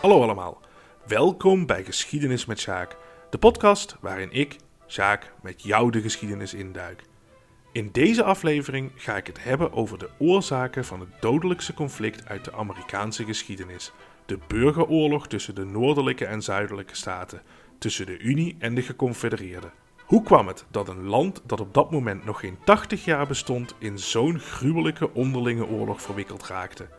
Hallo allemaal, welkom bij Geschiedenis met Sjaak, de podcast waarin ik, Sjaak, met jou de geschiedenis induik. In deze aflevering ga ik het hebben over de oorzaken van het dodelijkste conflict uit de Amerikaanse geschiedenis, de burgeroorlog tussen de noordelijke en zuidelijke staten, tussen de Unie en de Geconfedereerden. Hoe kwam het dat een land dat op dat moment nog geen 80 jaar bestond in zo'n gruwelijke onderlinge oorlog verwikkeld raakte?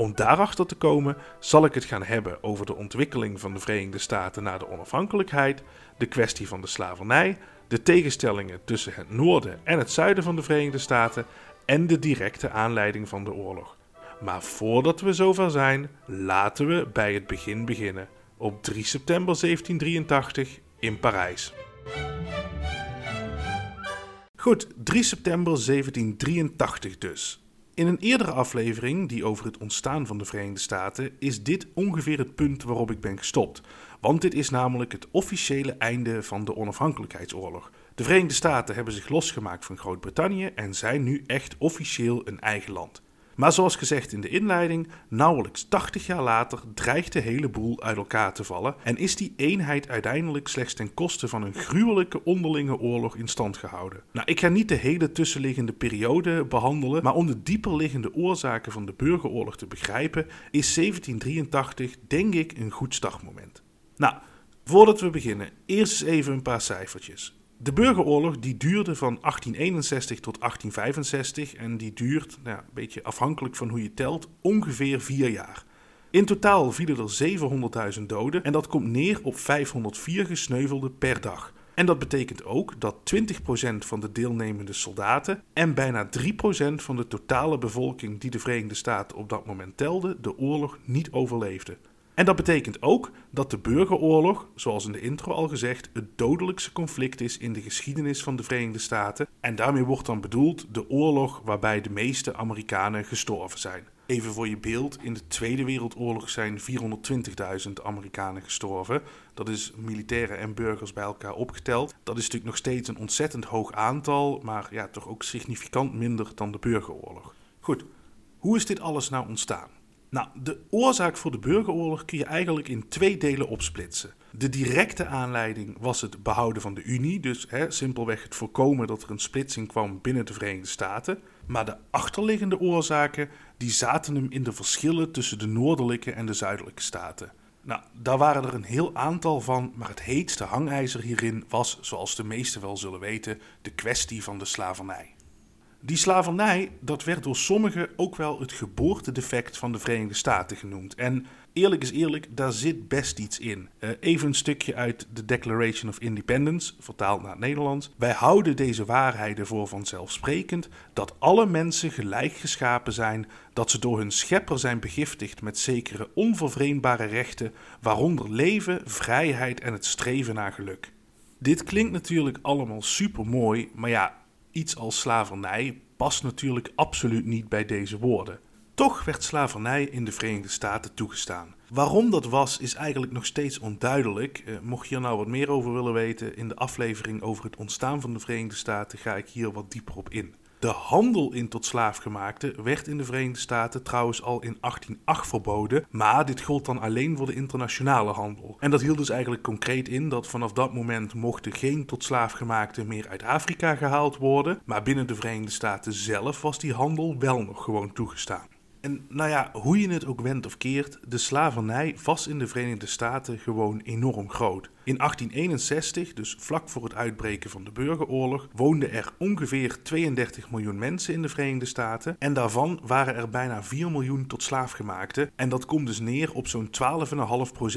Om daarachter te komen zal ik het gaan hebben over de ontwikkeling van de Verenigde Staten na de onafhankelijkheid, de kwestie van de slavernij, de tegenstellingen tussen het noorden en het zuiden van de Verenigde Staten en de directe aanleiding van de oorlog. Maar voordat we zover zijn, laten we bij het begin beginnen. Op 3 september 1783 in Parijs. Goed, 3 september 1783 dus. In een eerdere aflevering, die over het ontstaan van de Verenigde Staten, is dit ongeveer het punt waarop ik ben gestopt. Want dit is namelijk het officiële einde van de onafhankelijkheidsoorlog. De Verenigde Staten hebben zich losgemaakt van Groot-Brittannië en zijn nu echt officieel een eigen land. Maar zoals gezegd in de inleiding, nauwelijks 80 jaar later dreigt de hele boel uit elkaar te vallen en is die eenheid uiteindelijk slechts ten koste van een gruwelijke onderlinge oorlog in stand gehouden. Nou, ik ga niet de hele tussenliggende periode behandelen, maar om de dieperliggende oorzaken van de burgeroorlog te begrijpen, is 1783 denk ik een goed startmoment. Nou, voordat we beginnen, eerst eens even een paar cijfertjes. De burgeroorlog die duurde van 1861 tot 1865 en die duurt, nou, een beetje afhankelijk van hoe je telt, ongeveer vier jaar. In totaal vielen er 700.000 doden en dat komt neer op 504 gesneuvelden per dag. En dat betekent ook dat 20% van de deelnemende soldaten en bijna 3% van de totale bevolking die de Verenigde Staten op dat moment telde, de oorlog niet overleefde. En dat betekent ook dat de burgeroorlog, zoals in de intro al gezegd, het dodelijkste conflict is in de geschiedenis van de Verenigde Staten. En daarmee wordt dan bedoeld de oorlog waarbij de meeste Amerikanen gestorven zijn. Even voor je beeld, in de Tweede Wereldoorlog zijn 420.000 Amerikanen gestorven. Dat is militairen en burgers bij elkaar opgeteld. Dat is natuurlijk nog steeds een ontzettend hoog aantal, maar ja, toch ook significant minder dan de burgeroorlog. Goed, hoe is dit alles nou ontstaan? Nou, de oorzaak voor de burgeroorlog kun je eigenlijk in twee delen opsplitsen. De directe aanleiding was het behouden van de Unie, dus hè, simpelweg het voorkomen dat er een splitsing kwam binnen de Verenigde Staten. Maar de achterliggende oorzaken die zaten hem in de verschillen tussen de noordelijke en de zuidelijke staten. Nou, daar waren er een heel aantal van, maar het heetste hangijzer hierin was, zoals de meesten wel zullen weten, de kwestie van de slavernij. Die slavernij, dat werd door sommigen ook wel het geboortedefect van de Verenigde Staten genoemd. En eerlijk is eerlijk, daar zit best iets in. Uh, even een stukje uit de Declaration of Independence, vertaald naar het Nederlands. Wij houden deze waarheden voor vanzelfsprekend dat alle mensen gelijk geschapen zijn, dat ze door hun schepper zijn begiftigd met zekere onvervreemdbare rechten, waaronder leven, vrijheid en het streven naar geluk. Dit klinkt natuurlijk allemaal super mooi, maar ja, iets als slavernij past natuurlijk absoluut niet bij deze woorden. Toch werd slavernij in de Verenigde Staten toegestaan. Waarom dat was, is eigenlijk nog steeds onduidelijk. Eh, mocht je er nou wat meer over willen weten, in de aflevering over het ontstaan van de Verenigde Staten ga ik hier wat dieper op in. De handel in tot slaafgemaakte werd in de Verenigde Staten trouwens al in 1808 verboden, maar dit gold dan alleen voor de internationale handel. En dat hield dus eigenlijk concreet in dat vanaf dat moment mochten geen tot slaafgemaakte meer uit Afrika gehaald worden, maar binnen de Verenigde Staten zelf was die handel wel nog gewoon toegestaan. En nou ja, hoe je het ook wendt of keert, de slavernij was in de Verenigde Staten gewoon enorm groot. In 1861, dus vlak voor het uitbreken van de burgeroorlog, woonden er ongeveer 32 miljoen mensen in de Verenigde Staten. En daarvan waren er bijna 4 miljoen tot slaafgemaakte. En dat komt dus neer op zo'n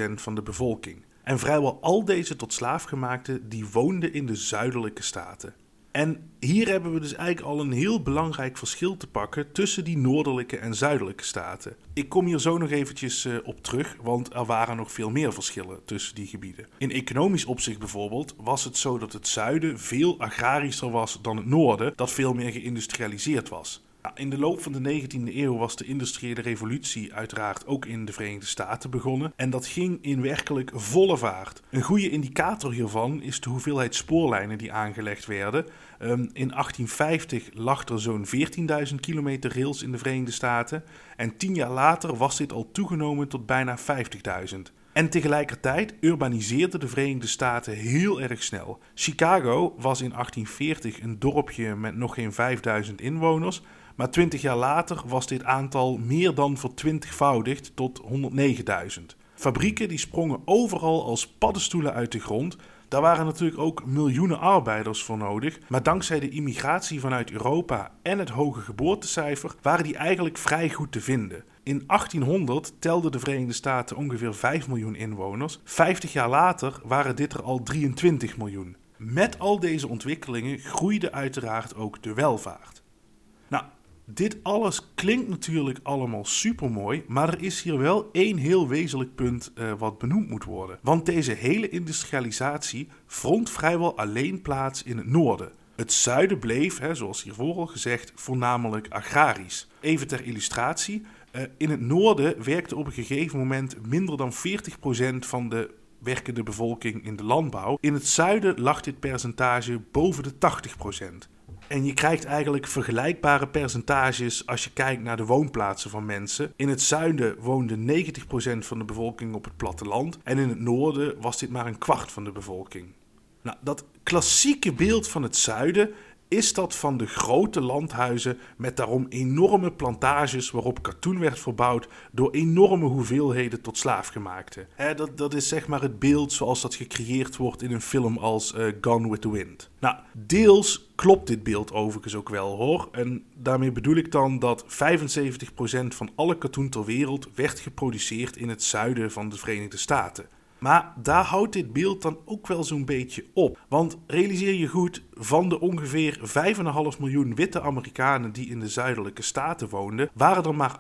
12,5% van de bevolking. En vrijwel al deze tot slaafgemaakten die woonden in de zuidelijke staten. En hier hebben we dus eigenlijk al een heel belangrijk verschil te pakken tussen die noordelijke en zuidelijke staten. Ik kom hier zo nog eventjes uh, op terug, want er waren nog veel meer verschillen tussen die gebieden. In economisch opzicht bijvoorbeeld was het zo dat het zuiden veel agrarischer was dan het noorden, dat veel meer geïndustrialiseerd was. In de loop van de 19e eeuw was de industriële revolutie uiteraard ook in de Verenigde Staten begonnen. En dat ging in werkelijk volle vaart. Een goede indicator hiervan is de hoeveelheid spoorlijnen die aangelegd werden. Ehm, in 1850 lag er zo'n 14.000 kilometer rails in de Verenigde Staten. En tien jaar later was dit al toegenomen tot bijna 50.000. En tegelijkertijd urbaniseerden de Verenigde Staten heel erg snel. Chicago was in 1840 een dorpje met nog geen 5000 inwoners. Maar 20 jaar later was dit aantal meer dan vertwintigvoudigd tot 109.000. Fabrieken die sprongen overal als paddenstoelen uit de grond. Daar waren natuurlijk ook miljoenen arbeiders voor nodig. Maar dankzij de immigratie vanuit Europa en het hoge geboortecijfer waren die eigenlijk vrij goed te vinden. In 1800 telden de Verenigde Staten ongeveer 5 miljoen inwoners. 50 jaar later waren dit er al 23 miljoen. Met al deze ontwikkelingen groeide uiteraard ook de welvaart. Dit alles klinkt natuurlijk allemaal supermooi, maar er is hier wel één heel wezenlijk punt uh, wat benoemd moet worden. Want deze hele industrialisatie vond vrijwel alleen plaats in het noorden. Het zuiden bleef, hè, zoals hiervoor al gezegd, voornamelijk agrarisch. Even ter illustratie, uh, in het noorden werkte op een gegeven moment minder dan 40% van de werkende bevolking in de landbouw. In het zuiden lag dit percentage boven de 80%. En je krijgt eigenlijk vergelijkbare percentages als je kijkt naar de woonplaatsen van mensen. In het zuiden woonde 90% van de bevolking op het platteland. En in het noorden was dit maar een kwart van de bevolking. Nou, dat klassieke beeld van het zuiden is dat van de grote landhuizen met daarom enorme plantages waarop katoen werd verbouwd door enorme hoeveelheden tot slaafgemaakte. He, dat, dat is zeg maar het beeld zoals dat gecreëerd wordt in een film als uh, Gone with the Wind. Nou, deels klopt dit beeld overigens ook wel hoor. En daarmee bedoel ik dan dat 75% van alle katoen ter wereld werd geproduceerd in het zuiden van de Verenigde Staten. Maar daar houdt dit beeld dan ook wel zo'n beetje op. Want realiseer je goed, van de ongeveer 5,5 miljoen witte Amerikanen die in de zuidelijke staten woonden, waren er maar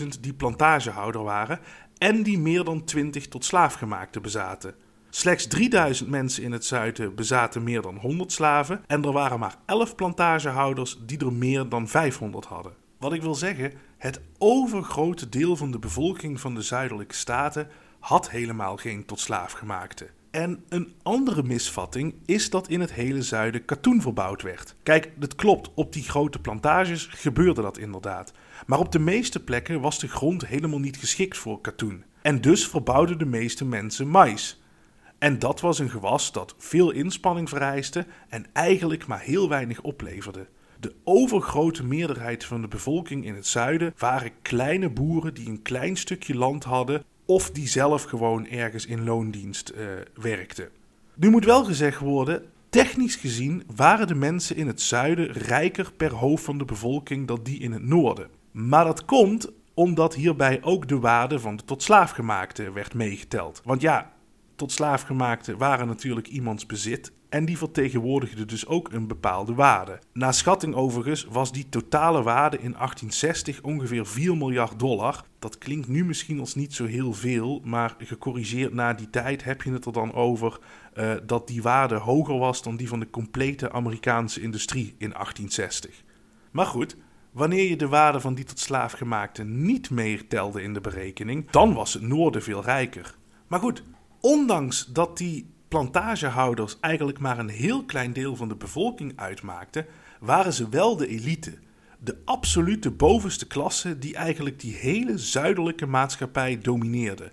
48.000 die plantagehouder waren en die meer dan 20 tot slaafgemaakte bezaten. Slechts 3000 mensen in het zuiden bezaten meer dan 100 slaven en er waren maar 11 plantagehouders die er meer dan 500 hadden. Wat ik wil zeggen, het overgrote deel van de bevolking van de zuidelijke staten had helemaal geen tot slaafgemaakte. En een andere misvatting is dat in het hele zuiden katoen verbouwd werd. Kijk, dat klopt, op die grote plantages gebeurde dat inderdaad. Maar op de meeste plekken was de grond helemaal niet geschikt voor katoen. En dus verbouwden de meeste mensen mais. En dat was een gewas dat veel inspanning vereiste en eigenlijk maar heel weinig opleverde. De overgrote meerderheid van de bevolking in het zuiden waren kleine boeren die een klein stukje land hadden of die zelf gewoon ergens in loondienst uh, werkte. Nu moet wel gezegd worden, technisch gezien waren de mensen in het zuiden rijker per hoofd van de bevolking dan die in het noorden. Maar dat komt omdat hierbij ook de waarde van de tot slaafgemaakte werd meegeteld. Want ja, tot slaafgemaakte waren natuurlijk iemands bezit en die vertegenwoordigde dus ook een bepaalde waarde. Na schatting overigens was die totale waarde in 1860 ongeveer 4 miljard dollar. Dat klinkt nu misschien als niet zo heel veel, maar gecorrigeerd na die tijd heb je het er dan over uh, dat die waarde hoger was dan die van de complete Amerikaanse industrie in 1860. Maar goed, Wanneer je de waarde van die tot slaafgemaakte niet meer telde in de berekening, dan was het noorden veel rijker. Maar goed, ondanks dat die plantagehouders eigenlijk maar een heel klein deel van de bevolking uitmaakten, waren ze wel de elite. De absolute bovenste klasse die eigenlijk die hele zuidelijke maatschappij domineerde.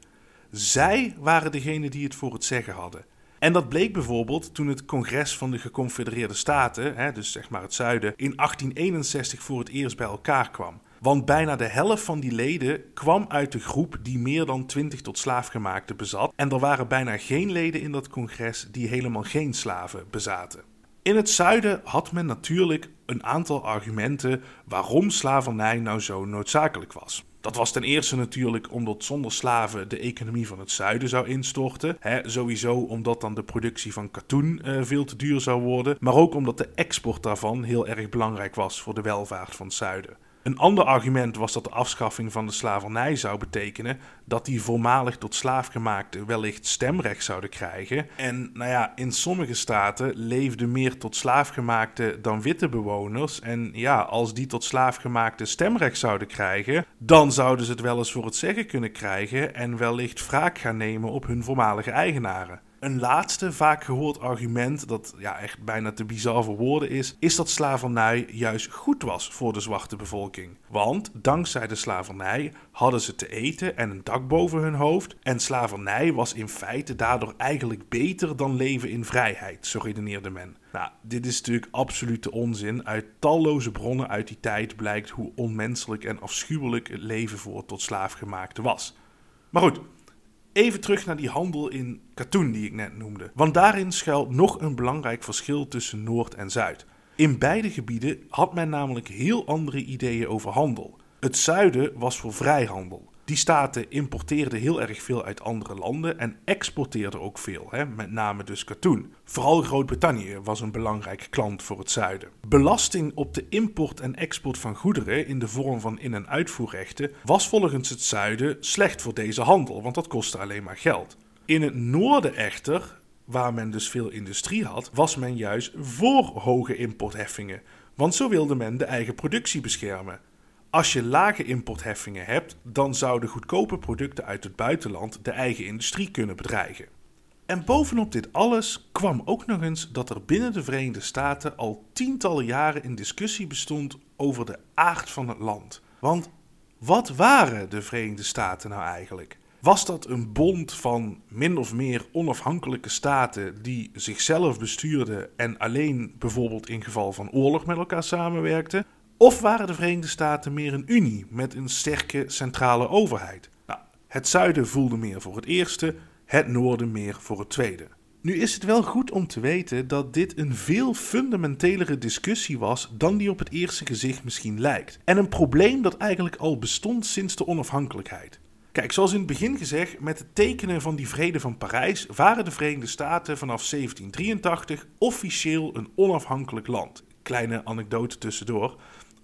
Zij waren degene die het voor het zeggen hadden. En dat bleek bijvoorbeeld toen het congres van de Geconfedereerde Staten, hè, dus zeg maar het zuiden, in 1861 voor het eerst bij elkaar kwam. Want bijna de helft van die leden kwam uit de groep die meer dan 20 tot slaafgemaakte bezat. En er waren bijna geen leden in dat congres die helemaal geen slaven bezaten. In het zuiden had men natuurlijk een aantal argumenten waarom slavernij nou zo noodzakelijk was. Dat was ten eerste natuurlijk omdat zonder slaven de economie van het zuiden zou instorten. sowieso omdat dan de productie van katoen eh, veel te duur zou worden. Maar ook omdat de export daarvan heel erg belangrijk was voor de welvaart van het zuiden. Een ander argument was dat de afschaffing van de slavernij zou betekenen dat die voormalig tot slaafgemaakten wellicht stemrecht zouden krijgen. En nou ja, in sommige staten leefden meer tot slaafgemaakten dan witte bewoners. En ja, als die tot slaafgemaakten stemrecht zouden krijgen, dan zouden ze het wel eens voor het zeggen kunnen krijgen en wellicht wraak gaan nemen op hun voormalige eigenaren. Een laatste vaak gehoord argument, dat ja, echt bijna te bizar voor woorden is, is dat slavernij juist goed was voor de zwarte bevolking. Want dankzij de slavernij hadden ze te eten en een dak boven hun hoofd. En slavernij was in feite daardoor eigenlijk beter dan leven in vrijheid, zo redeneerde men. Nou, dit is natuurlijk absolute onzin. Uit talloze bronnen uit die tijd blijkt hoe onmenselijk en afschuwelijk het leven voor tot slaafgemaakte was. Maar goed, Even terug naar die handel in katoen die ik net noemde. Want daarin schuilt nog een belangrijk verschil tussen Noord en Zuid. In beide gebieden had men namelijk heel andere ideeën over handel. Het zuiden was voor vrijhandel. Die staten importeerden heel erg veel uit andere landen en exporteerden ook veel, hè, met name dus katoen. Vooral Groot-Brittannië was een belangrijk klant voor het zuiden. Belasting op de import en export van goederen in de vorm van in- en uitvoerrechten was volgens het zuiden slecht voor deze handel, want dat kostte alleen maar geld. In het noorden echter, waar men dus veel industrie had, was men juist voor hoge importheffingen, want zo wilde men de eigen productie beschermen. Als je lage importheffingen hebt, dan zouden goedkope producten uit het buitenland de eigen industrie kunnen bedreigen. En bovenop dit alles kwam ook nog eens dat er binnen de Verenigde Staten al tientallen jaren een discussie bestond over de aard van het land. Want wat waren de Verenigde Staten nou eigenlijk? Was dat een bond van min of meer onafhankelijke staten die zichzelf bestuurden en alleen bijvoorbeeld in geval van oorlog met elkaar samenwerkten? Of waren de Verenigde Staten meer een unie met een sterke centrale overheid? Nou, het zuiden voelde meer voor het eerste, het noorden meer voor het tweede. Nu is het wel goed om te weten dat dit een veel fundamentelere discussie was dan die op het eerste gezicht misschien lijkt. En een probleem dat eigenlijk al bestond sinds de onafhankelijkheid. Kijk, zoals in het begin gezegd, met het tekenen van die Vrede van Parijs waren de Verenigde Staten vanaf 1783 officieel een onafhankelijk land. Kleine anekdote tussendoor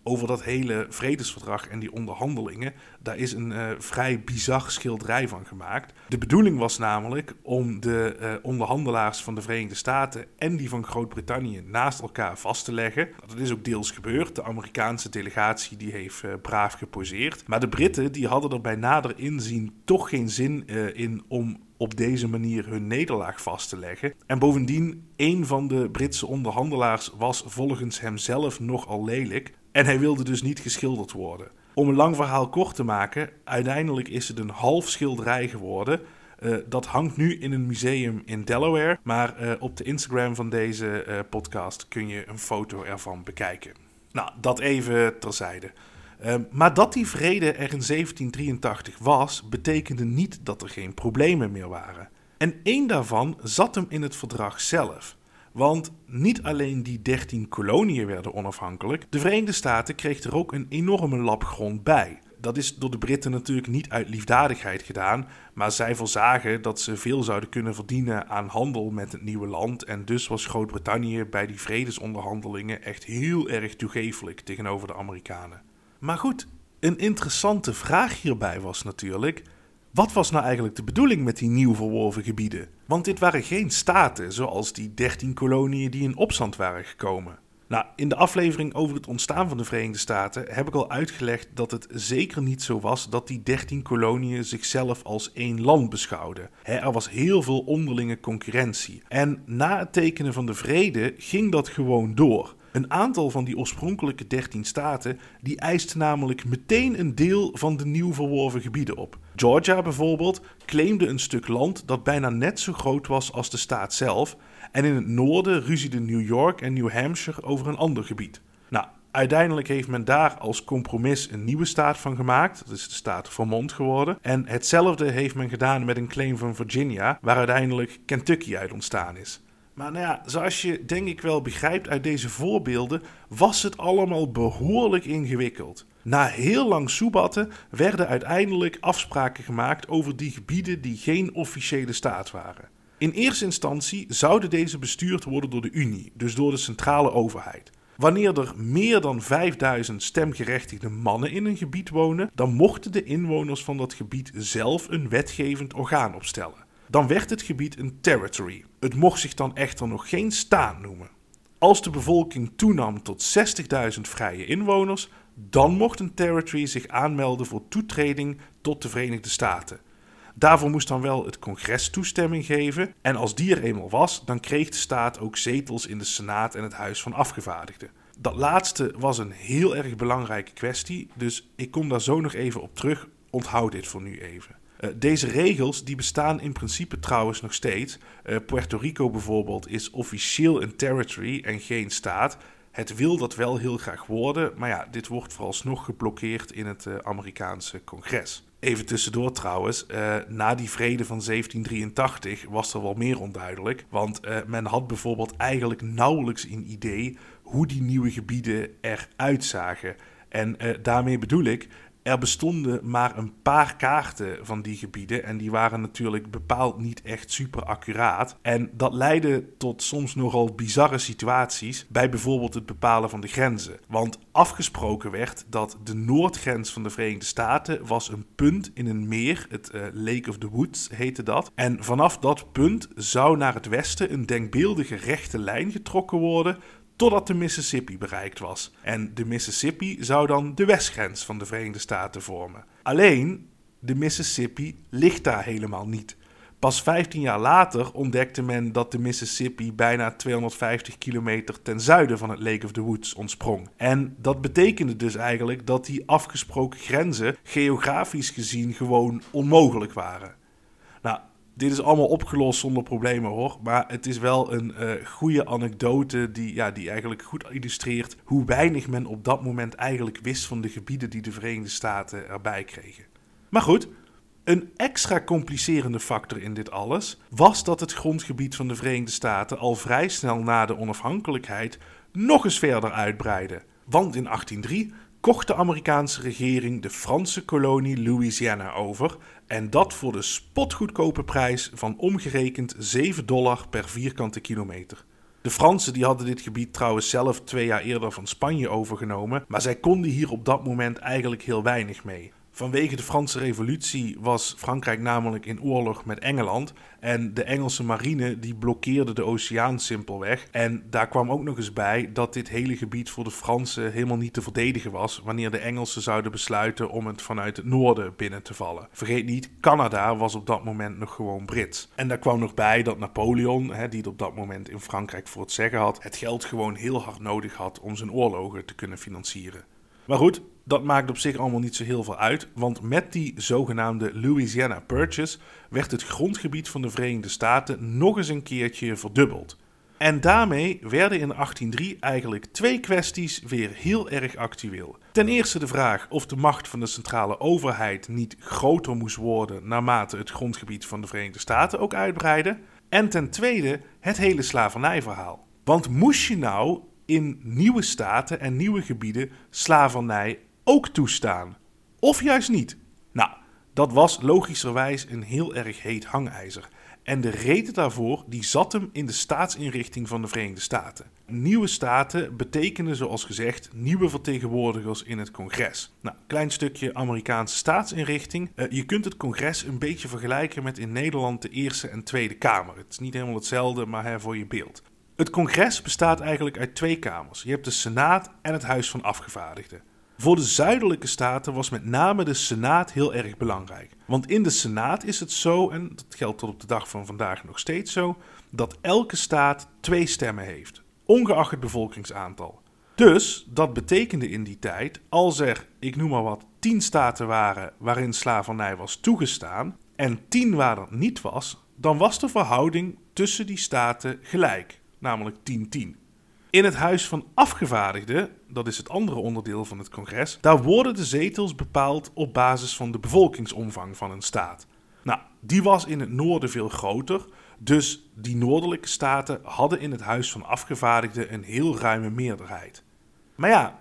over dat hele vredesverdrag en die onderhandelingen. Daar is een uh, vrij bizar schilderij van gemaakt. De bedoeling was namelijk om de uh, onderhandelaars van de Verenigde Staten en die van Groot-Brittannië naast elkaar vast te leggen. Dat is ook deels gebeurd. De Amerikaanse delegatie die heeft uh, braaf geposeerd. Maar de Britten die hadden er bij nader inzien toch geen zin in om op deze manier hun nederlaag vast te leggen. En bovendien, een van de Britse onderhandelaars was volgens hemzelf nogal lelijk. En hij wilde dus niet geschilderd worden. Om een lang verhaal kort te maken, uiteindelijk is het een half schilderij geworden. Uh, dat hangt nu in een museum in Delaware. Maar uh, op de Instagram van deze uh, podcast kun je een foto ervan bekijken. Nou, dat even terzijde. maar dat die vrede er in 1783 was, betekende niet dat er geen problemen meer waren. En één daarvan zat hem in het verdrag zelf. Want niet alleen die 13 koloniën werden onafhankelijk, de Verenigde Staten kreeg er ook een enorme lap grond bij. Dat is door de Britten natuurlijk niet uit liefdadigheid gedaan, maar zij voorzagen dat ze veel zouden kunnen verdienen aan handel met het nieuwe land. En dus was Groot-Brittannië bij die vredesonderhandelingen echt heel erg toegefelijk tegenover de Amerikanen. Maar goed, een interessante vraag hierbij was natuurlijk: wat was nou eigenlijk de bedoeling met die nieuw verworven gebieden? Want dit waren geen staten zoals die 13 koloniën die in opstand waren gekomen. Nou, in de aflevering over het ontstaan van de Verenigde Staten heb ik al uitgelegd dat het zeker niet zo was dat die 13 koloniën zichzelf als één land beschouwden. er was heel veel onderlinge concurrentie. En na het tekenen van de vrede ging dat gewoon door. Een aantal van die oorspronkelijke 13 staten die eiste namelijk meteen een deel van de nieuw verworven gebieden op. Georgia bijvoorbeeld claimde een stuk land dat bijna net zo groot was als de staat zelf. En in het noorden ruzieden New York en New Hampshire over een ander gebied. Nou, uiteindelijk heeft men daar als compromis een nieuwe staat van gemaakt. Dat is de staat Vermont geworden. En hetzelfde heeft men gedaan met een claim van Virginia, waar uiteindelijk Kentucky uit ontstaan is. Maar nou ja, zoals je denk ik wel begrijpt uit deze voorbeelden, was het allemaal behoorlijk ingewikkeld. Na heel lang soebatten werden uiteindelijk afspraken gemaakt over die gebieden die geen officiële staat waren. In eerste instantie zouden deze bestuurd worden door de Unie, dus door de centrale overheid. Wanneer er meer dan 5000 stemgerechtigde mannen in een gebied wonen, dan mochten de inwoners van dat gebied zelf een wetgevend orgaan opstellen. Dan werd het gebied een territory. Het mocht zich dan echter nog geen staat noemen. Als de bevolking toenam tot 60.000 vrije inwoners, dan mocht een territory zich aanmelden voor toetreding tot de Verenigde Staten. Daarvoor moest dan wel het congres toestemming geven. En als die er eenmaal was, dan kreeg de staat ook zetels in de Senaat en het Huis van Afgevaardigden. Dat laatste was een heel erg belangrijke kwestie, dus ik kom daar zo nog even op terug. Onthoud dit voor nu even. Uh, deze regels die bestaan in principe trouwens nog steeds. Uh, Puerto Rico bijvoorbeeld is officieel een territory en geen staat. Het wil dat wel heel graag worden, maar ja, dit wordt vooralsnog geblokkeerd in het uh, Amerikaanse congres. Even tussendoor trouwens, na die vrede van 1783 was er wel meer onduidelijk. Want men had bijvoorbeeld eigenlijk nauwelijks een idee hoe die nieuwe gebieden eruit zagen. En daarmee bedoel ik, er bestonden maar een paar kaarten van die gebieden en die waren natuurlijk bepaald niet echt super accuraat. En dat leidde tot soms nogal bizarre situaties bij bijvoorbeeld het bepalen van de grenzen. Want afgesproken werd dat de noordgrens van de Verenigde Staten was een punt in een meer, het uh, Lake of the Woods heette dat. En vanaf dat punt zou naar het westen een denkbeeldige rechte lijn getrokken worden totdat de Mississippi bereikt was. En de Mississippi zou dan de westgrens van de Verenigde Staten vormen. Alleen, de Mississippi ligt daar helemaal niet. Pas 15 jaar later ontdekte men dat de Mississippi bijna 250 kilometer ten zuiden van het Lake of the Woods ontsprong. En dat betekende dus eigenlijk dat die afgesproken grenzen geografisch gezien gewoon onmogelijk waren. Nou, dit is allemaal opgelost zonder problemen hoor. Maar het is wel een uh, goede anekdote die, ja, die eigenlijk goed illustreert hoe weinig men op dat moment eigenlijk wist van de gebieden die de Verenigde Staten erbij kregen. Maar goed, een extra complicerende factor in dit alles was dat het grondgebied van de Verenigde Staten al vrij snel na de onafhankelijkheid nog eens verder uitbreidde. Want in 1803 kocht de Amerikaanse regering de Franse kolonie Louisiana over en dat voor de spotgoedkope prijs van omgerekend 7 dollar per vierkante kilometer. De Fransen die hadden dit gebied trouwens zelf twee jaar eerder van Spanje overgenomen, maar zij konden hier op dat moment eigenlijk heel weinig mee. Vanwege de Franse Revolutie was Frankrijk namelijk in oorlog met Engeland. En de Engelse marine die blokkeerde de oceaan simpelweg. En daar kwam ook nog eens bij dat dit hele gebied voor de Fransen helemaal niet te verdedigen was. wanneer de Engelsen zouden besluiten om het vanuit het noorden binnen te vallen. Vergeet niet, Canada was op dat moment nog gewoon Brits. En daar kwam nog bij dat Napoleon, hè, die het op dat moment in Frankrijk voor het zeggen had, het geld gewoon heel hard nodig had om zijn oorlogen te kunnen financieren. Maar goed, dat maakt op zich allemaal niet zo heel veel uit, want met die zogenaamde Louisiana Purchase werd het grondgebied van de Verenigde Staten nog eens een keertje verdubbeld. En daarmee werden in 1803 eigenlijk twee kwesties weer heel erg actueel. Ten eerste de vraag of de macht van de centrale overheid niet groter moest worden naarmate het grondgebied van de Verenigde Staten ook uitbreidde. En ten tweede het hele slavernijverhaal. Want moest je nou in nieuwe staten en nieuwe gebieden slavernij ook toestaan? Of juist niet? Nou, dat was logischerwijs een heel erg heet hangijzer. En de reden daarvoor die zat hem in de staatsinrichting van de Verenigde Staten. Nieuwe staten betekenen zoals gezegd nieuwe vertegenwoordigers in het congres. Nou, klein stukje Amerikaanse staatsinrichting. Uh, je kunt het congres een beetje vergelijken met in Nederland de Eerste en Tweede Kamer. Het is niet helemaal hetzelfde, maar hè, voor je beeld. Het congres bestaat eigenlijk uit twee kamers. Je hebt de Senaat en het Huis van Afgevaardigden. Voor de zuidelijke staten was met name de Senaat heel erg belangrijk. Want in de Senaat is het zo, en dat geldt tot op de dag van vandaag nog steeds zo, dat elke staat twee stemmen heeft, ongeacht het bevolkingsaantal. Dus dat betekende in die tijd, als er, ik noem maar wat, tien staten waren waarin slavernij was toegestaan en tien waar dat niet was, dan was de verhouding tussen die staten gelijk, namelijk 10-10. In het Huis van Afgevaardigden, dat is het andere onderdeel van het congres, daar worden de zetels bepaald op basis van de bevolkingsomvang van een staat. Nou, die was in het noorden veel groter, dus die noordelijke staten hadden in het Huis van Afgevaardigden een heel ruime meerderheid. Maar ja,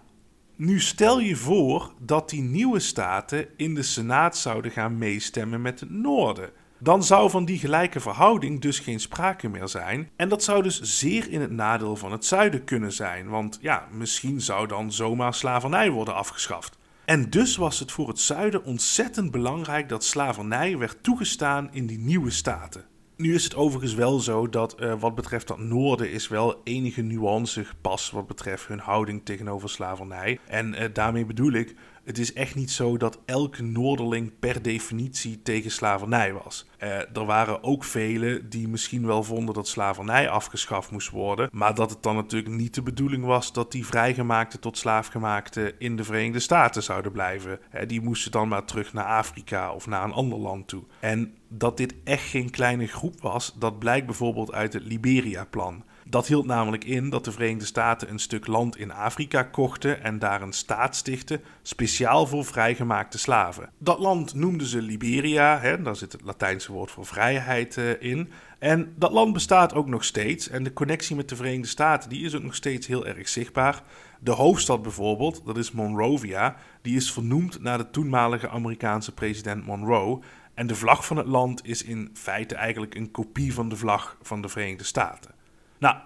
nu stel je voor dat die nieuwe staten in de Senaat zouden gaan meestemmen met het noorden. Dan zou van die gelijke verhouding dus geen sprake meer zijn. En dat zou dus zeer in het nadeel van het zuiden kunnen zijn, want ja, misschien zou dan zomaar slavernij worden afgeschaft. En dus was het voor het zuiden ontzettend belangrijk dat slavernij werd toegestaan in die nieuwe staten. Nu is het overigens wel zo dat uh, wat betreft dat noorden is wel enige nuance pas wat betreft hun houding tegenover slavernij. En uh, daarmee bedoel ik, het is echt niet zo dat elke Noorderling per definitie tegen slavernij was. Uh, er waren ook velen die misschien wel vonden dat slavernij afgeschaft moest worden, maar dat het dan natuurlijk niet de bedoeling was dat die vrijgemaakte tot slaafgemaakte in de Verenigde Staten zouden blijven. Uh, die moesten dan maar terug naar Afrika of naar een ander land toe. En dat dit echt geen kleine groep was, dat blijkt bijvoorbeeld uit het Liberia-plan. Dat hield namelijk in dat de Verenigde Staten een stuk land in Afrika kochten en daar een staat stichten, speciaal voor vrijgemaakte slaven. Dat land noemden ze Liberia, hè, daar zit het Latijnse woord voor vrijheid uh, in. En dat land bestaat ook nog steeds en de connectie met de Verenigde Staten die is ook nog steeds heel erg zichtbaar. De hoofdstad bijvoorbeeld, dat is Monrovia, die is vernoemd naar de toenmalige Amerikaanse president Monroe. En de vlag van het land is in feite eigenlijk een kopie van de vlag van de Verenigde Staten. Nou,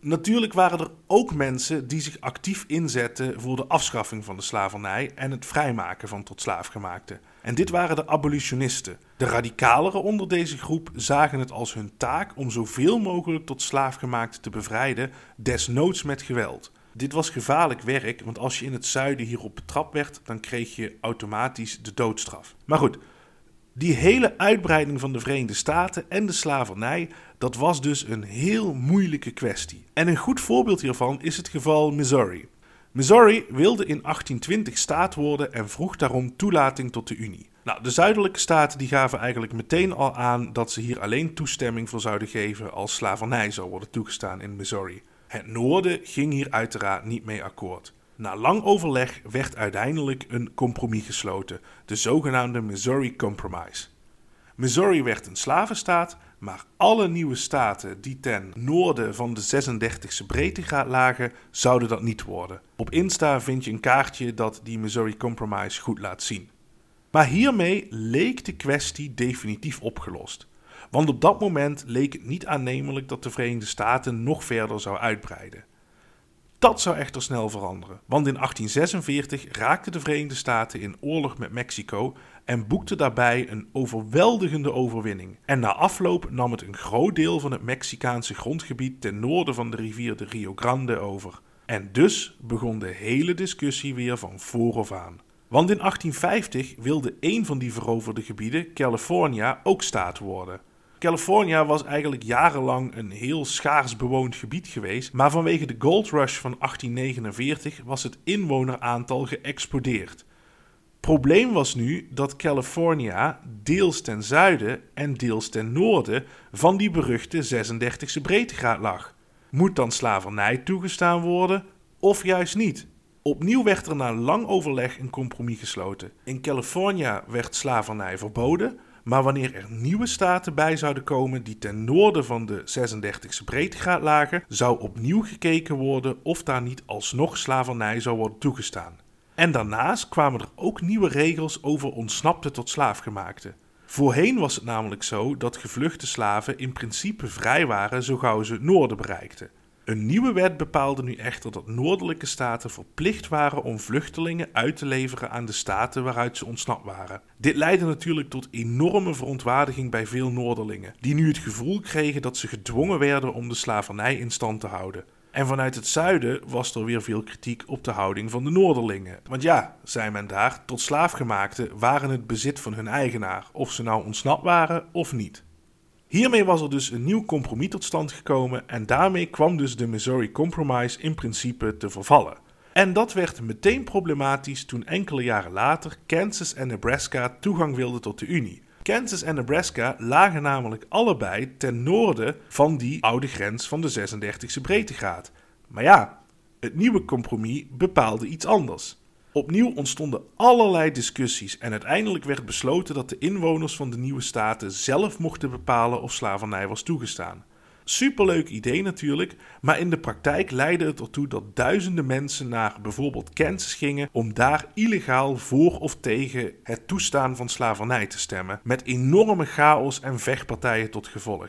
natuurlijk waren er ook mensen die zich actief inzetten voor de afschaffing van de slavernij en het vrijmaken van tot slaafgemaakten. En dit waren de abolitionisten. De radicaleren onder deze groep zagen het als hun taak om zoveel mogelijk tot slaafgemaakten te bevrijden, desnoods met geweld. Dit was gevaarlijk werk, want als je in het zuiden hierop betrapt werd, dan kreeg je automatisch de doodstraf. Maar goed, die hele uitbreiding van de Verenigde Staten en de slavernij, dat was dus een heel moeilijke kwestie. En een goed voorbeeld hiervan is het geval Missouri. Missouri wilde in 1820 staat worden en vroeg daarom toelating tot de Unie. Nou, de zuidelijke staten die gaven eigenlijk meteen al aan dat ze hier alleen toestemming voor zouden geven als slavernij zou worden toegestaan in Missouri. Het noorden ging hier uiteraard niet mee akkoord. Na lang overleg werd uiteindelijk een compromis gesloten, de zogenaamde Missouri Compromise. Missouri werd een slavenstaat, maar alle nieuwe staten die ten noorden van de 36e breedtegraad lagen, zouden dat niet worden. Op Insta vind je een kaartje dat die Missouri Compromise goed laat zien. Maar hiermee leek de kwestie definitief opgelost. Want op dat moment leek het niet aannemelijk dat de Verenigde Staten nog verder zou uitbreiden. Dat zou echter snel veranderen, want in 1846 raakten de Verenigde Staten in oorlog met Mexico en boekte daarbij een overweldigende overwinning. En na afloop nam het een groot deel van het Mexicaanse grondgebied ten noorden van de rivier de Rio Grande over. En dus begon de hele discussie weer van vooraf aan. Want in 1850 wilde een van die veroverde gebieden, California, ook staat worden. California was eigenlijk jarenlang een heel schaars bewoond gebied geweest, maar vanwege de Gold Rush van 1849 was het inwoneraantal geëxplodeerd. Probleem was nu dat California deels ten zuiden en deels ten noorden van die beruchte 36e breedtegraad lag. Moet dan slavernij toegestaan worden of juist niet? Opnieuw werd er na lang overleg een compromis gesloten. In California werd slavernij verboden, maar wanneer er nieuwe staten bij zouden komen die ten noorden van de 36e breedtegraad lagen, zou opnieuw gekeken worden of daar niet alsnog slavernij zou worden toegestaan. En daarnaast kwamen er ook nieuwe regels over ontsnapte tot slaafgemaakte. Voorheen was het namelijk zo dat gevluchte slaven in principe vrij waren zo gauw ze het noorden bereikten. Een nieuwe wet bepaalde nu echter dat noordelijke staten verplicht waren om vluchtelingen uit te leveren aan de staten waaruit ze ontsnapt waren. Dit leidde natuurlijk tot enorme verontwaardiging bij veel Noorderlingen, die nu het gevoel kregen dat ze gedwongen werden om de slavernij in stand te houden. En vanuit het zuiden was er weer veel kritiek op de houding van de Noorderlingen. Want ja, zei men daar, tot slaafgemaakten waren het bezit van hun eigenaar, of ze nou ontsnapt waren of niet. Hiermee was er dus een nieuw compromis tot stand gekomen en daarmee kwam dus de Missouri Compromise in principe te vervallen. En dat werd meteen problematisch toen enkele jaren later Kansas en Nebraska toegang wilden tot de Unie. Kansas en Nebraska lagen namelijk allebei ten noorden van die oude grens van de 36e breedtegraad. Maar ja, het nieuwe compromis bepaalde iets anders. Opnieuw ontstonden allerlei discussies en uiteindelijk werd besloten dat de inwoners van de nieuwe staten zelf mochten bepalen of slavernij was toegestaan. superleuk idee natuurlijk, maar in de praktijk leidde het ertoe dat duizenden mensen naar bijvoorbeeld Kansas gingen om daar illegaal voor of tegen het toestaan van slavernij te stemmen, met enorme chaos en vechtpartijen tot gevolg.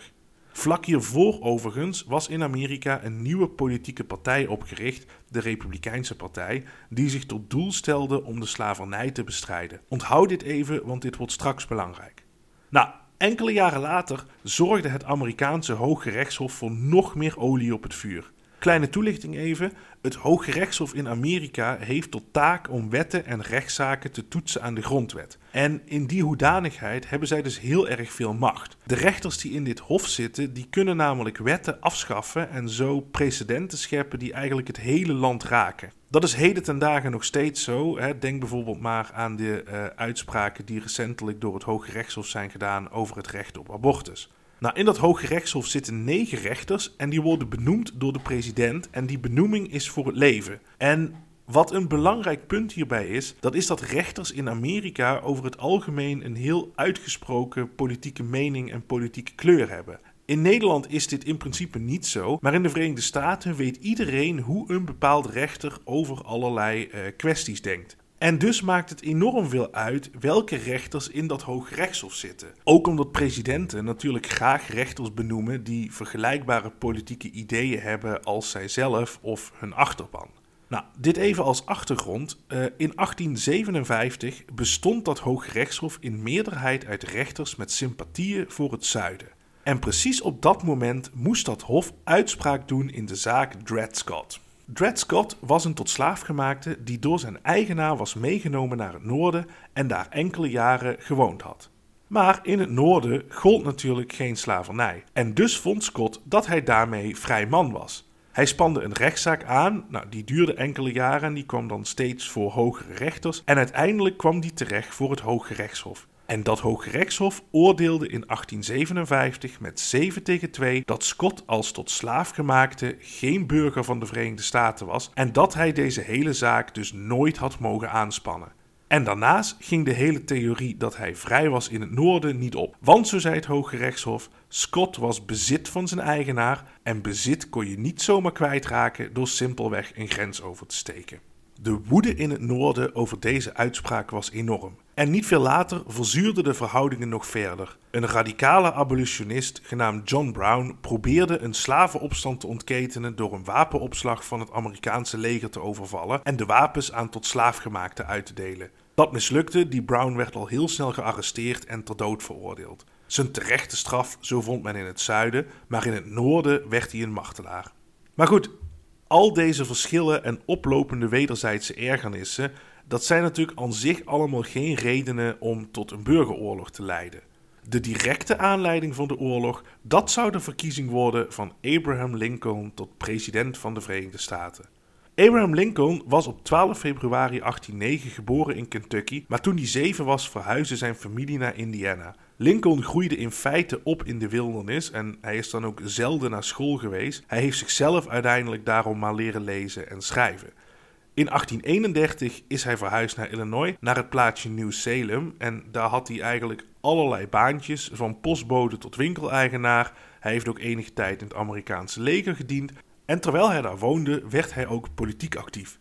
Vlak hiervoor overigens was in Amerika een nieuwe politieke partij opgericht, de Republikeinse Partij, die zich tot doel stelde om de slavernij te bestrijden. Onthoud dit even, want dit wordt straks belangrijk. Nou, enkele jaren later zorgde het Amerikaanse Hoge Rechtshof voor nog meer olie op het vuur. Kleine toelichting even. Het Hoge Rechtshof in Amerika heeft tot taak om wetten en rechtszaken te toetsen aan de grondwet. En in die hoedanigheid hebben zij dus heel erg veel macht. De rechters die in dit hof zitten, die kunnen namelijk wetten afschaffen en zo precedenten scheppen die eigenlijk het hele land raken. Dat is heden ten dagen nog steeds zo. Hè. Denk bijvoorbeeld maar aan de uh, uitspraken die recentelijk door het Hoge Rechtshof zijn gedaan over het recht op abortus. Nou, in dat Hoge Rechtshof zitten negen rechters en die worden benoemd door de president en die benoeming is voor het leven. En wat een belangrijk punt hierbij is, dat is dat rechters in Amerika over het algemeen een heel uitgesproken politieke mening en politieke kleur hebben. In Nederland is dit in principe niet zo, maar in de Verenigde Staten weet iedereen hoe een bepaald rechter over allerlei uh, kwesties denkt. En dus maakt het enorm veel uit welke rechters in dat Hooggerechtshof zitten. Ook omdat presidenten natuurlijk graag rechters benoemen die vergelijkbare politieke ideeën hebben als zijzelf of hun achterban. Nou, dit even als achtergrond. Uh, in 1857 bestond dat Hooggerechtshof in meerderheid uit rechters met sympathieën voor het zuiden. En precies op dat moment moest dat hof uitspraak doen in de zaak Dred Scott. Dred Scott was een tot slaafgemaakte die door zijn eigenaar was meegenomen naar het noorden en daar enkele jaren gewoond had. Maar in het noorden gold natuurlijk geen slavernij. En dus vond Scott dat hij daarmee vrij man was. Hij spande een rechtszaak aan, nou, die duurde enkele jaren en die kwam dan steeds voor hogere rechters. En uiteindelijk kwam die terecht voor het Hoge Rechtshof. En dat Hooggerechtshof oordeelde in 1857 met 7 tegen 2 dat Scott als tot slaafgemaakte geen burger van de Verenigde Staten was en dat hij deze hele zaak dus nooit had mogen aanspannen. En daarnaast ging de hele theorie dat hij vrij was in het noorden niet op. Want zo zei het Hoge Rechtshof, Scott was bezit van zijn eigenaar en bezit kon je niet zomaar kwijtraken door simpelweg een grens over te steken. De woede in het noorden over deze uitspraak was enorm. En niet veel later verzuurden de verhoudingen nog verder. Een radicale abolitionist genaamd John Brown probeerde een slavenopstand te ontketenen door een wapenopslag van het Amerikaanse leger te overvallen en de wapens aan tot slaafgemaakten uit te delen. Dat mislukte, die Brown werd al heel snel gearresteerd en ter dood veroordeeld. Zijn terechte straf, zo vond men in het zuiden, maar in het noorden werd hij een martelaar. Maar goed, al deze verschillen en oplopende wederzijdse ergernissen, dat zijn natuurlijk aan zich allemaal geen redenen om tot een burgeroorlog te leiden. De directe aanleiding van de oorlog, dat zou de verkiezing worden van Abraham Lincoln tot president van de Verenigde Staten. Abraham Lincoln was op 12 februari 1809 geboren in Kentucky, maar toen hij zeven was verhuisde zijn familie naar Indiana. Lincoln groeide in feite op in de wildernis en hij is dan ook zelden naar school geweest. Hij heeft zichzelf uiteindelijk daarom maar leren lezen en schrijven. In 1831 is hij verhuisd naar Illinois, naar het plaatsje New Salem. En daar had hij eigenlijk allerlei baantjes, van postbode tot winkeleigenaar. Hij heeft ook enige tijd in het Amerikaanse leger gediend. En terwijl hij daar woonde, werd hij ook politiek actief.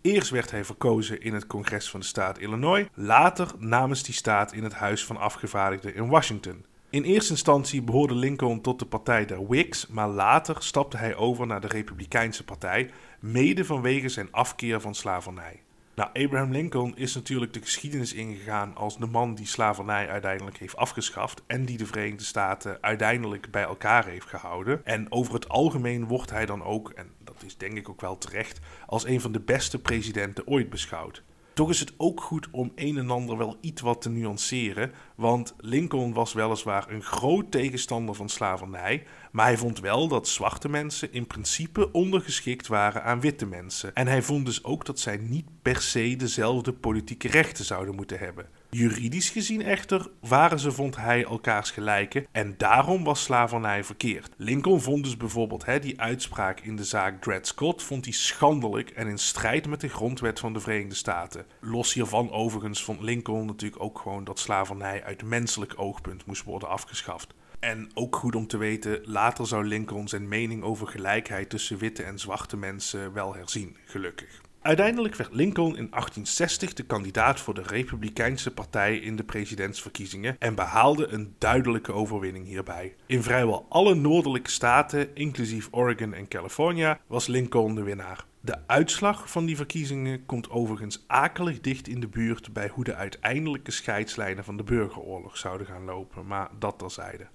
Eerst werd hij verkozen in het congres van de staat Illinois, later namens die staat in het Huis van Afgevaardigden in Washington. In eerste instantie behoorde Lincoln tot de partij der Whigs, maar later stapte hij over naar de Republikeinse Partij, mede vanwege zijn afkeer van slavernij. Nou, Abraham Lincoln is natuurlijk de geschiedenis ingegaan als de man die slavernij uiteindelijk heeft afgeschaft en die de Verenigde Staten uiteindelijk bij elkaar heeft gehouden. En over het algemeen wordt hij dan ook, en dat is denk ik ook wel terecht, als een van de beste presidenten ooit beschouwd. Toch is het ook goed om een en ander wel iets wat te nuanceren, want Lincoln was weliswaar een groot tegenstander van slavernij, maar hij vond wel dat zwarte mensen in principe ondergeschikt waren aan witte mensen. En hij vond dus ook dat zij niet per se dezelfde politieke rechten zouden moeten hebben. Juridisch gezien echter waren ze, vond hij, elkaars gelijken en daarom was slavernij verkeerd. Lincoln vond dus bijvoorbeeld hè, die uitspraak in de zaak Dred Scott vond hij schandelijk en in strijd met de grondwet van de Verenigde Staten. Los hiervan overigens vond Lincoln natuurlijk ook gewoon dat slavernij uit menselijk oogpunt moest worden afgeschaft. En ook goed om te weten, later zou Lincoln zijn mening over gelijkheid tussen witte en zwarte mensen wel herzien, gelukkig. Uiteindelijk werd Lincoln in 1860 de kandidaat voor de Republikeinse Partij in de presidentsverkiezingen en behaalde een duidelijke overwinning hierbij. In vrijwel alle noordelijke staten, inclusief Oregon en California, was Lincoln de winnaar. De uitslag van die verkiezingen komt overigens akelig dicht in de buurt bij hoe de uiteindelijke scheidslijnen van de burgeroorlog zouden gaan lopen, maar dat terzijde.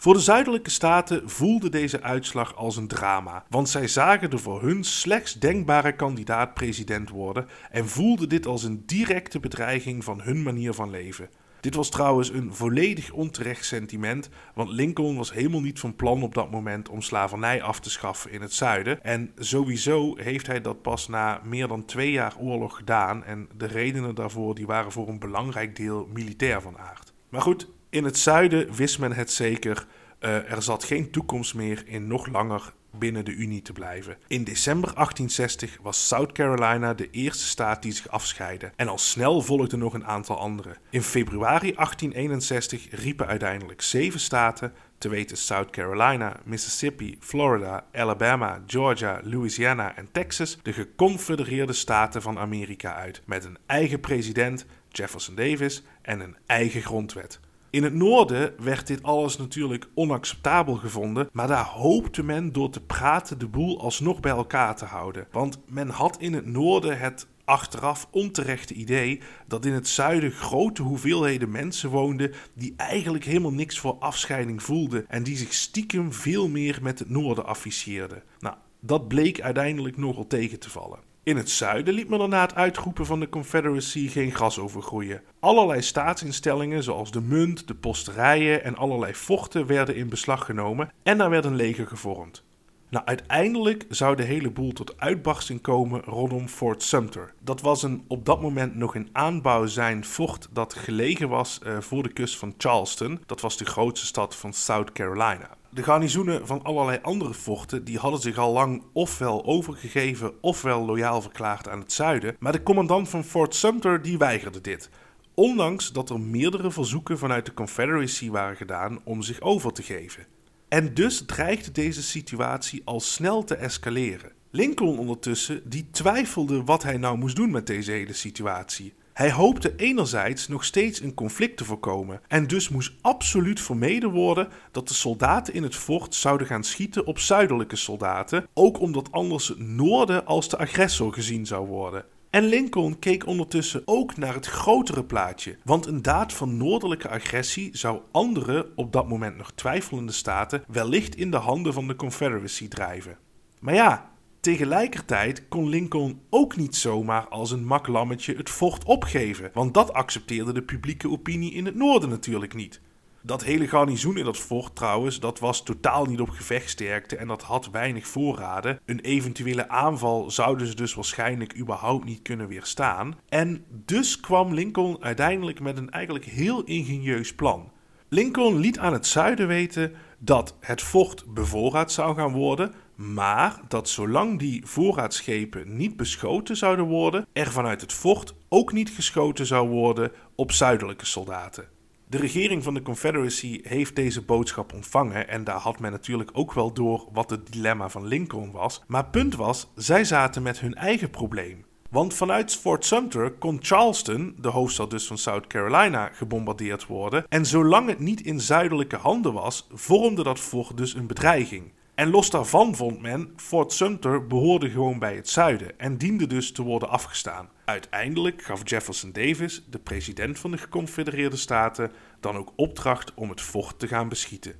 Voor de zuidelijke staten voelde deze uitslag als een drama, want zij zagen de voor hun slechts denkbare kandidaat president worden en voelden dit als een directe bedreiging van hun manier van leven. Dit was trouwens een volledig onterecht sentiment, want Lincoln was helemaal niet van plan op dat moment om slavernij af te schaffen in het zuiden. En sowieso heeft hij dat pas na meer dan twee jaar oorlog gedaan en de redenen daarvoor die waren voor een belangrijk deel militair van aard. Maar goed, in het zuiden wist men het zeker. Uh, er zat geen toekomst meer in nog langer binnen de Unie te blijven. In december 1860 was South Carolina de eerste staat die zich afscheidde en al snel volgden nog een aantal andere. In februari 1861 riepen uiteindelijk zeven staten, te weten South Carolina, Mississippi, Florida, Alabama, Georgia, Louisiana en Texas, de geconfedereerde staten van Amerika uit, met een eigen president, Jefferson Davis, en een eigen grondwet. In het noorden werd dit alles natuurlijk onacceptabel gevonden, maar daar hoopte men door te praten de boel alsnog bij elkaar te houden. Want men had in het noorden het achteraf onterechte idee dat in het zuiden grote hoeveelheden mensen woonden die eigenlijk helemaal niks voor afscheiding voelden en die zich stiekem veel meer met het noorden afficieerden. Nou, dat bleek uiteindelijk nogal tegen te vallen. In het zuiden liet men er na het uitroepen van de Confederacy geen gras overgroeien. Allerlei staatsinstellingen, zoals de munt, de posterijen en allerlei vochten, werden in beslag genomen en er werd een leger gevormd. Nou, uiteindelijk zou de hele boel tot uitbarsting komen rondom Fort Sumter. Dat was een op dat moment nog in aanbouw zijn fort dat gelegen was uh, voor de kust van Charleston. Dat was de grootste stad van South Carolina. De garnizoenen van allerlei andere forten die hadden zich al lang ofwel overgegeven ofwel loyaal verklaard aan het zuiden, maar de commandant van Fort Sumter die weigerde dit. Ondanks dat er meerdere verzoeken vanuit de Confederacy waren gedaan om zich over te geven. En dus dreigde deze situatie al snel te escaleren. Lincoln ondertussen die twijfelde wat hij nou moest doen met deze hele situatie. Hij hoopte enerzijds nog steeds een conflict te voorkomen en dus moest absoluut vermeden worden dat de soldaten in het fort zouden gaan schieten op zuidelijke soldaten, ook omdat anders het noorden als de agressor gezien zou worden. En Lincoln keek ondertussen ook naar het grotere plaatje, want een daad van noordelijke agressie zou andere, op dat moment nog twijfelende staten wellicht in de handen van de Confederacy drijven. Maar ja, Tegelijkertijd kon Lincoln ook niet zomaar als een maklammetje het fort opgeven, want dat accepteerde de publieke opinie in het noorden natuurlijk niet. Dat hele garnizoen in dat fort trouwens, dat was totaal niet op gevechtsterkte en dat had weinig voorraden. Een eventuele aanval zouden ze dus waarschijnlijk überhaupt niet kunnen weerstaan. En dus kwam Lincoln uiteindelijk met een eigenlijk heel ingenieus plan. Lincoln liet aan het zuiden weten dat het fort bevoorraad zou gaan worden, maar dat zolang die voorraadschepen niet beschoten zouden worden, er vanuit het fort ook niet geschoten zou worden op zuidelijke soldaten. De regering van de Confederacy heeft deze boodschap ontvangen en daar had men natuurlijk ook wel door wat het dilemma van Lincoln was. Maar punt was, zij zaten met hun eigen probleem. Want vanuit Fort Sumter kon Charleston, de hoofdstad dus van South Carolina, gebombardeerd worden. En zolang het niet in zuidelijke handen was, vormde dat fort dus een bedreiging. En los daarvan vond men, Fort Sumter behoorde gewoon bij het zuiden en diende dus te worden afgestaan. Uiteindelijk gaf Jefferson Davis, de president van de Geconfedereerde Staten, dan ook opdracht om het fort te gaan beschieten.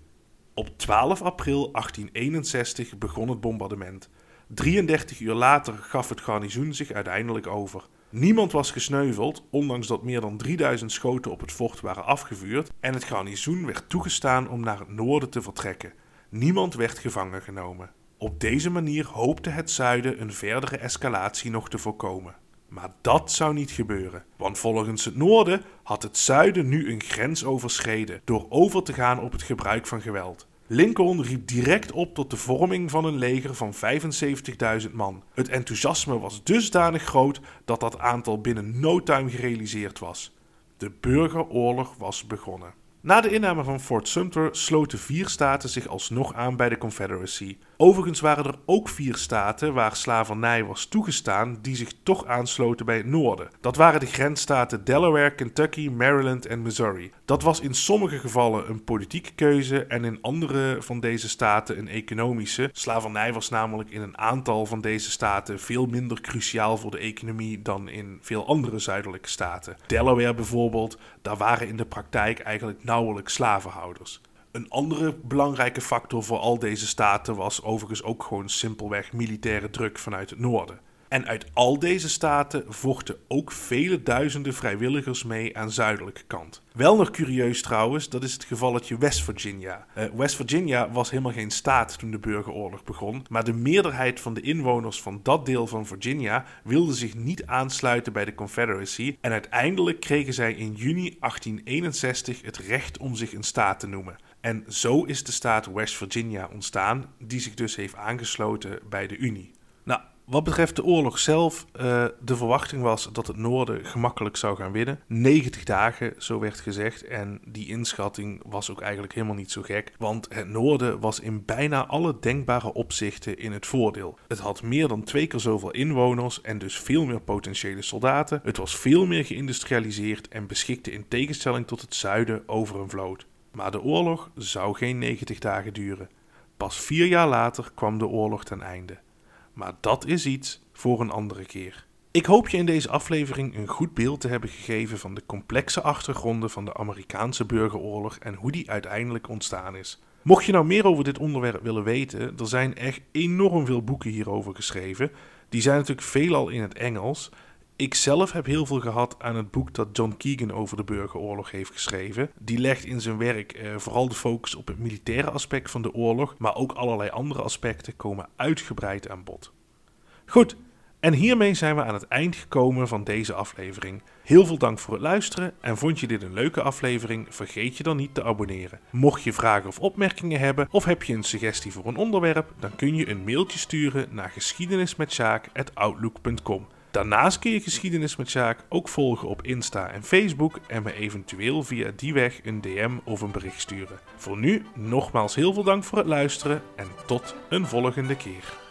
Op 12 april 1861 begon het bombardement. 33 uur later gaf het garnizoen zich uiteindelijk over. Niemand was gesneuveld, ondanks dat meer dan 3000 schoten op het fort waren afgevuurd, en het garnizoen werd toegestaan om naar het noorden te vertrekken. Niemand werd gevangen genomen. Op deze manier hoopte het zuiden een verdere escalatie nog te voorkomen. Maar dat zou niet gebeuren, want volgens het noorden had het zuiden nu een grens overschreden door over te gaan op het gebruik van geweld. Lincoln riep direct op tot de vorming van een leger van 75.000 man. Het enthousiasme was dusdanig groot dat dat aantal binnen no time gerealiseerd was. De burgeroorlog was begonnen. Na de inname van Fort Sumter sloten vier staten zich alsnog aan bij de Confederacy. Overigens waren er ook vier staten waar slavernij was toegestaan die zich toch aansloten bij het noorden. Dat waren de grensstaten Delaware, Kentucky, Maryland en Missouri. Dat was in sommige gevallen een politieke keuze en in andere van deze staten een economische. Slavernij was namelijk in een aantal van deze staten veel minder cruciaal voor de economie dan in veel andere zuidelijke staten. Delaware bijvoorbeeld, daar waren in de praktijk eigenlijk nauwelijks slavenhouders. Een andere belangrijke factor voor al deze staten was overigens ook gewoon simpelweg militaire druk vanuit het noorden. En uit al deze staten vochten ook vele duizenden vrijwilligers mee aan zuidelijke kant. Wel nog curieus trouwens, dat is het gevalletje West Virginia. Uh, West Virginia was helemaal geen staat toen de burgeroorlog begon, maar de meerderheid van de inwoners van dat deel van Virginia wilde zich niet aansluiten bij de Confederacy en uiteindelijk kregen zij in juni 1861 het recht om zich een staat te noemen. En zo is de staat West Virginia ontstaan, die zich dus heeft aangesloten bij de Unie. Nou, wat betreft de oorlog zelf, uh, de verwachting was dat het noorden gemakkelijk zou gaan winnen. 90 dagen, zo werd gezegd. En die inschatting was ook eigenlijk helemaal niet zo gek. Want het noorden was in bijna alle denkbare opzichten in het voordeel. Het had meer dan twee keer zoveel inwoners en dus veel meer potentiële soldaten. Het was veel meer geïndustrialiseerd en beschikte in tegenstelling tot het zuiden over een vloot. Maar de oorlog zou geen 90 dagen duren. Pas vier jaar later kwam de oorlog ten einde. Maar dat is iets voor een andere keer. Ik hoop je in deze aflevering een goed beeld te hebben gegeven van de complexe achtergronden van de Amerikaanse burgeroorlog en hoe die uiteindelijk ontstaan is. Mocht je nou meer over dit onderwerp willen weten, er zijn echt enorm veel boeken hierover geschreven. Die zijn natuurlijk veelal in het Engels. Ik zelf heb heel veel gehad aan het boek dat John Keegan over de burgeroorlog heeft geschreven. Die legt in zijn werk eh, vooral de focus op het militaire aspect van de oorlog, maar ook allerlei andere aspecten komen uitgebreid aan bod. Goed, en hiermee zijn we aan het eind gekomen van deze aflevering. Heel veel dank voor het luisteren en vond je dit een leuke aflevering? Vergeet je dan niet te abonneren. Mocht je vragen of opmerkingen hebben of heb je een suggestie voor een onderwerp, dan kun je een mailtje sturen naar geschiedenismetsjaak@outlook.com. Daarnaast kun je geschiedenis met Sjaak ook volgen op Insta en Facebook en me eventueel via die weg een DM of een bericht sturen. Voor nu nogmaals heel veel dank voor het luisteren en tot een volgende keer.